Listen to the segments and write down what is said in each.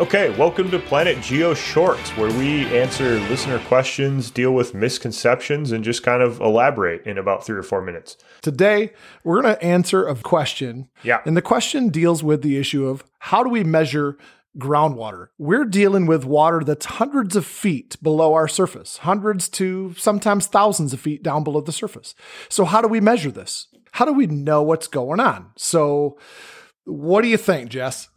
Okay, welcome to Planet Geo Shorts, where we answer listener questions, deal with misconceptions, and just kind of elaborate in about three or four minutes. Today, we're going to answer a question. Yeah. And the question deals with the issue of how do we measure groundwater? We're dealing with water that's hundreds of feet below our surface, hundreds to sometimes thousands of feet down below the surface. So, how do we measure this? How do we know what's going on? So, what do you think, Jess?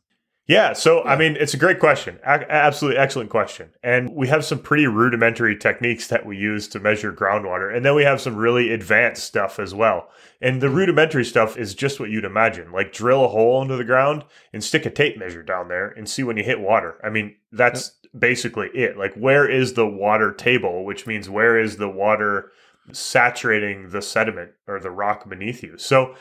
Yeah, so I mean, it's a great question. A- absolutely excellent question. And we have some pretty rudimentary techniques that we use to measure groundwater. And then we have some really advanced stuff as well. And the rudimentary stuff is just what you'd imagine like drill a hole into the ground and stick a tape measure down there and see when you hit water. I mean, that's yep. basically it. Like, where is the water table, which means where is the water saturating the sediment or the rock beneath you. So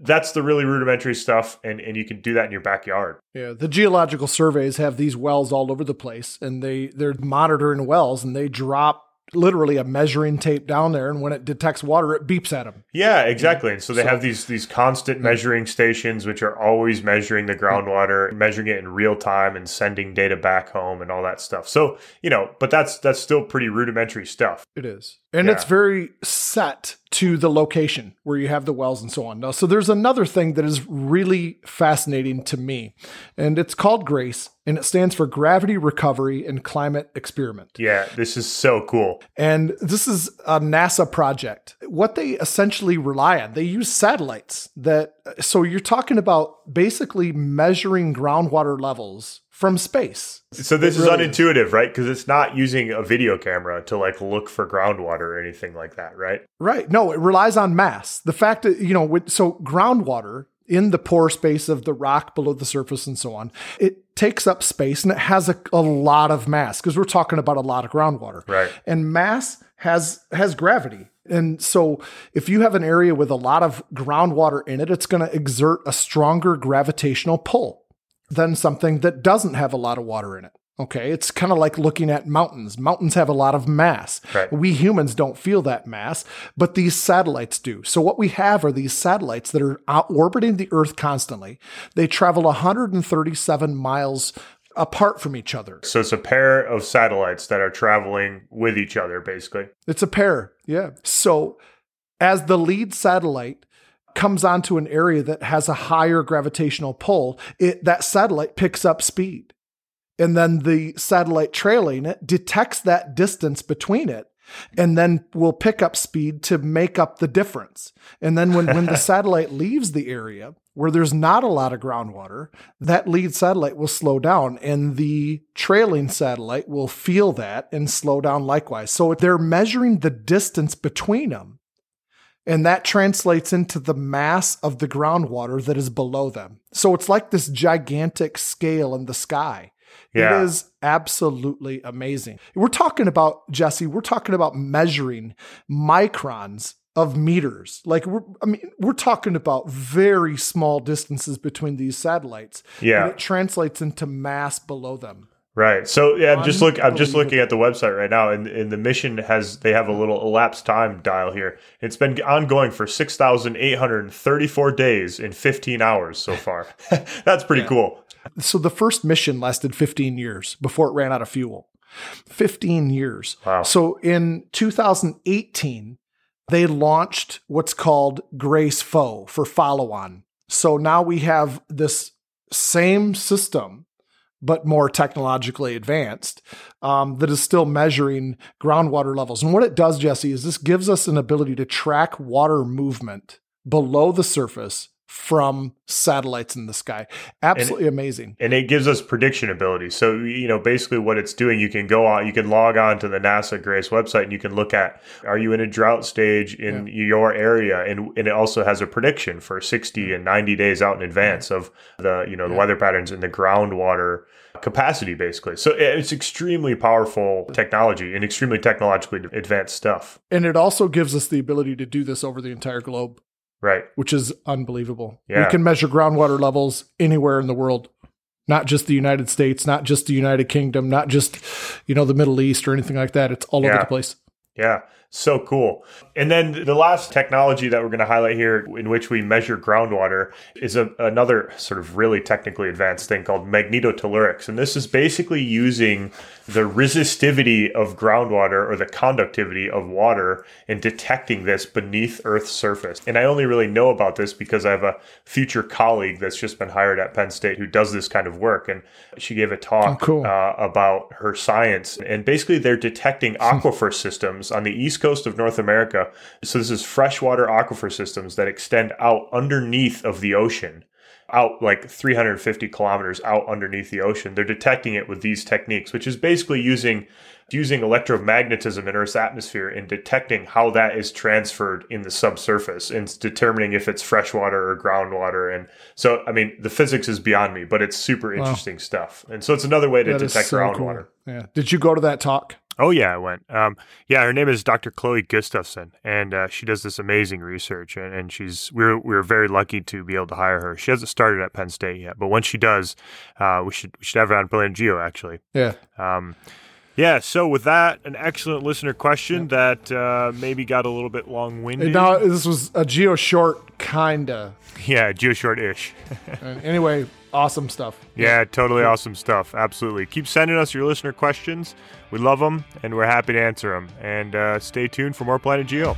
that's the really rudimentary stuff and, and you can do that in your backyard. Yeah the geological surveys have these wells all over the place and they they're monitoring wells and they drop literally a measuring tape down there and when it detects water it beeps at them yeah exactly. And so they so, have these these constant measuring stations which are always measuring the groundwater measuring it in real time and sending data back home and all that stuff. So you know but that's that's still pretty rudimentary stuff. It is. And yeah. it's very set to the location where you have the wells and so on. Now, so there's another thing that is really fascinating to me, and it's called GRACE, and it stands for Gravity Recovery and Climate Experiment. Yeah, this is so cool. And this is a NASA project. What they essentially rely on, they use satellites that, so you're talking about basically measuring groundwater levels from space. So this it is really unintuitive, is. right? Because it's not using a video camera to like look for groundwater or anything like that, right? Right. No, it relies on mass. The fact that, you know, with, so groundwater in the pore space of the rock below the surface and so on, it takes up space and it has a, a lot of mass because we're talking about a lot of groundwater. Right. And mass has has gravity. And so if you have an area with a lot of groundwater in it, it's going to exert a stronger gravitational pull than something that doesn't have a lot of water in it. Okay, it's kind of like looking at mountains. Mountains have a lot of mass. Right. We humans don't feel that mass, but these satellites do. So, what we have are these satellites that are orbiting the Earth constantly. They travel 137 miles apart from each other. So, it's a pair of satellites that are traveling with each other, basically. It's a pair, yeah. So, as the lead satellite, comes onto an area that has a higher gravitational pull, it, that satellite picks up speed. And then the satellite trailing it detects that distance between it and then will pick up speed to make up the difference. And then when, when the satellite leaves the area where there's not a lot of groundwater, that lead satellite will slow down and the trailing satellite will feel that and slow down likewise. So if they're measuring the distance between them and that translates into the mass of the groundwater that is below them. So it's like this gigantic scale in the sky. Yeah. It is absolutely amazing. We're talking about, Jesse, we're talking about measuring microns of meters. Like we're, I mean, we're talking about very small distances between these satellites. Yeah. And it translates into mass below them. Right. So yeah, I'm just look. I'm just looking at the website right now, and, and the mission has they have a little elapsed time dial here. It's been ongoing for six thousand eight hundred thirty-four days in fifteen hours so far. That's pretty yeah. cool. So the first mission lasted fifteen years before it ran out of fuel. Fifteen years. Wow. So in 2018, they launched what's called Grace Foe for follow on. So now we have this same system but more technologically advanced um, that is still measuring groundwater levels. And what it does, Jesse, is this gives us an ability to track water movement below the surface from satellites in the sky. Absolutely and, amazing. And it gives us prediction ability. So, you know, basically what it's doing, you can go on, you can log on to the NASA Grace website and you can look at are you in a drought stage in yeah. your area? And, and it also has a prediction for 60 mm. and 90 days out in advance mm. of the, you know, the yeah. weather patterns and the groundwater capacity basically. So eh, it's extremely powerful technology and extremely technologically advanced stuff. And it also gives us the ability to do this over the entire globe. Right. Which is unbelievable. Yeah. We can measure groundwater levels anywhere in the world, not just the United States, not just the United Kingdom, not just, you know, the Middle East or anything like that. It's all yeah. over the place. Yeah. So cool. And then the last technology that we're going to highlight here, in which we measure groundwater, is a, another sort of really technically advanced thing called magnetotellurics. And this is basically using the resistivity of groundwater or the conductivity of water and detecting this beneath Earth's surface. And I only really know about this because I have a future colleague that's just been hired at Penn State who does this kind of work. And she gave a talk Oh, cool. uh, about her science. And basically, they're detecting aquifer systems on the east coast of North America. So, this is freshwater aquifer systems that extend out underneath of the ocean out like 350 kilometers out underneath the ocean. They're detecting it with these techniques, which is basically using using electromagnetism in Earth's atmosphere and detecting how that is transferred in the subsurface and determining if it's freshwater or groundwater. And so, I mean, the physics is beyond me, but it's super interesting stuff. And so, it's another way to That detect so groundwater. cool. Yeah. Did you go to that talk? Oh yeah, I went. Um, yeah, her name is Dr. Chloe Gustafson, and uh, she does this amazing research. And, and she's we're we're very lucky to be able to hire her. She hasn't started at Penn State yet, but once she does, uh, we should we should have her on Planet Geo actually. Yeah. Um, yeah. So with that, an excellent listener question that uh, maybe got a little bit long winded. Now this was a geo short, kinda. Yeah, Geo short ish. Anyway, awesome stuff. Yeah, totally awesome stuff. Absolutely. Keep sending us your listener questions. We love them, and we're happy to answer them. And uh, stay tuned for more Planet Geo.